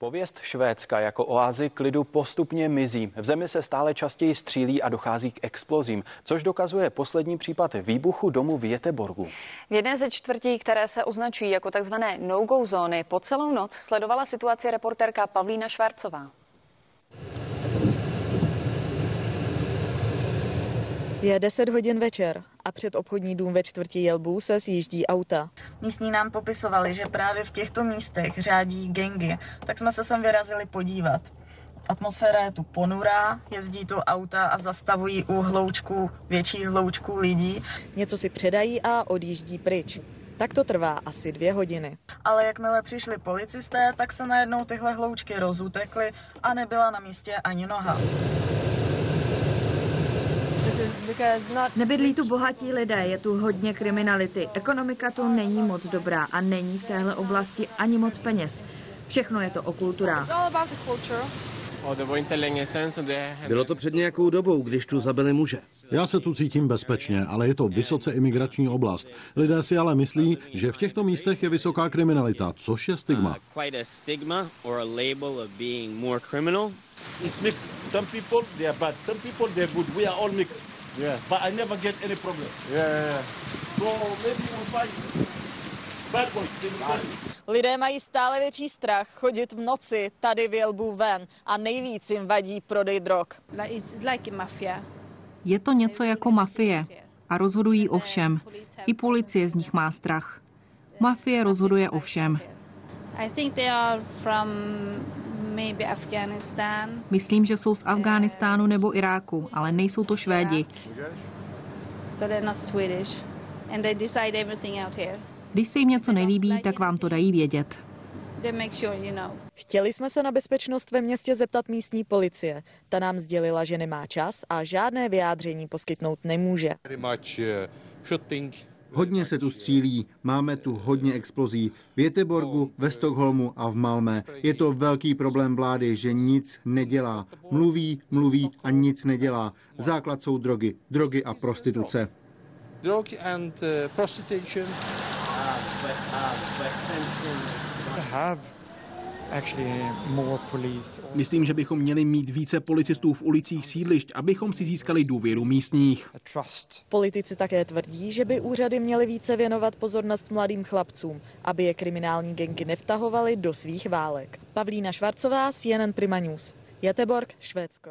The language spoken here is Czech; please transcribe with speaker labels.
Speaker 1: Pověst Švédska jako oázy klidu postupně mizí. V zemi se stále častěji střílí a dochází k explozím, což dokazuje poslední případ výbuchu domu v Jeteborgu.
Speaker 2: V jedné ze čtvrtí, které se označují jako takzvané no-go zóny, po celou noc sledovala situaci reportérka Pavlína Švárcová.
Speaker 3: Je 10 hodin večer a před obchodní dům ve čtvrti Jelbů se sjíždí auta.
Speaker 4: Místní nám popisovali, že právě v těchto místech řádí gengy, tak jsme se sem vyrazili podívat. Atmosféra je tu ponurá, jezdí tu auta a zastavují u hloučků, větších hloučků lidí.
Speaker 3: Něco si předají a odjíždí pryč. Tak to trvá asi dvě hodiny.
Speaker 4: Ale jakmile přišli policisté, tak se najednou tyhle hloučky rozutekly a nebyla na místě ani noha.
Speaker 5: Nebydlí tu bohatí lidé, je tu hodně kriminality. Ekonomika tu není moc dobrá a není v téhle oblasti ani moc peněz. Všechno je to o kulturách.
Speaker 6: Bylo to před nějakou dobou, když tu zabili muže.
Speaker 7: Já se tu cítím bezpečně, ale je to vysoce imigrační oblast. Lidé si ale myslí, že v těchto místech je vysoká kriminalita, což je stigma.
Speaker 8: It's mixed. Some people they are bad. Some people they are good. We are all mixed. Yeah. But I never get any problem. Yeah. yeah, yeah. So maybe we'll find bad ones. They.
Speaker 3: Lidé mají stále větší strach chodit v noci tady v Jelbu ven a nejvíc jim vadí prodej drog.
Speaker 9: Je to něco jako mafie a rozhodují o všem. I policie z nich má strach. Mafie rozhoduje o všem. Myslím, že jsou z Afghánistánu nebo Iráku, ale nejsou to Švédi. Když se jim něco nelíbí, tak vám to dají vědět.
Speaker 3: Chtěli jsme se na bezpečnost ve městě zeptat místní policie. Ta nám sdělila, že nemá čas a žádné vyjádření poskytnout nemůže.
Speaker 10: Hodně se tu střílí, máme tu hodně explozí. V Jeteborgu, ve Stockholmu a v Malmé. Je to velký problém vlády, že nic nedělá. Mluví, mluví a nic nedělá. Základ jsou drogy. Drogy a prostituce.
Speaker 11: Drug and uh, prostitution.
Speaker 1: Myslím, že bychom měli mít více policistů v ulicích sídlišť, abychom si získali důvěru místních.
Speaker 3: Politici také tvrdí, že by úřady měly více věnovat pozornost mladým chlapcům, aby je kriminální gengy nevtahovaly do svých válek. Pavlína Švarcová, CNN Prima News. Jeteborg, Švédsko.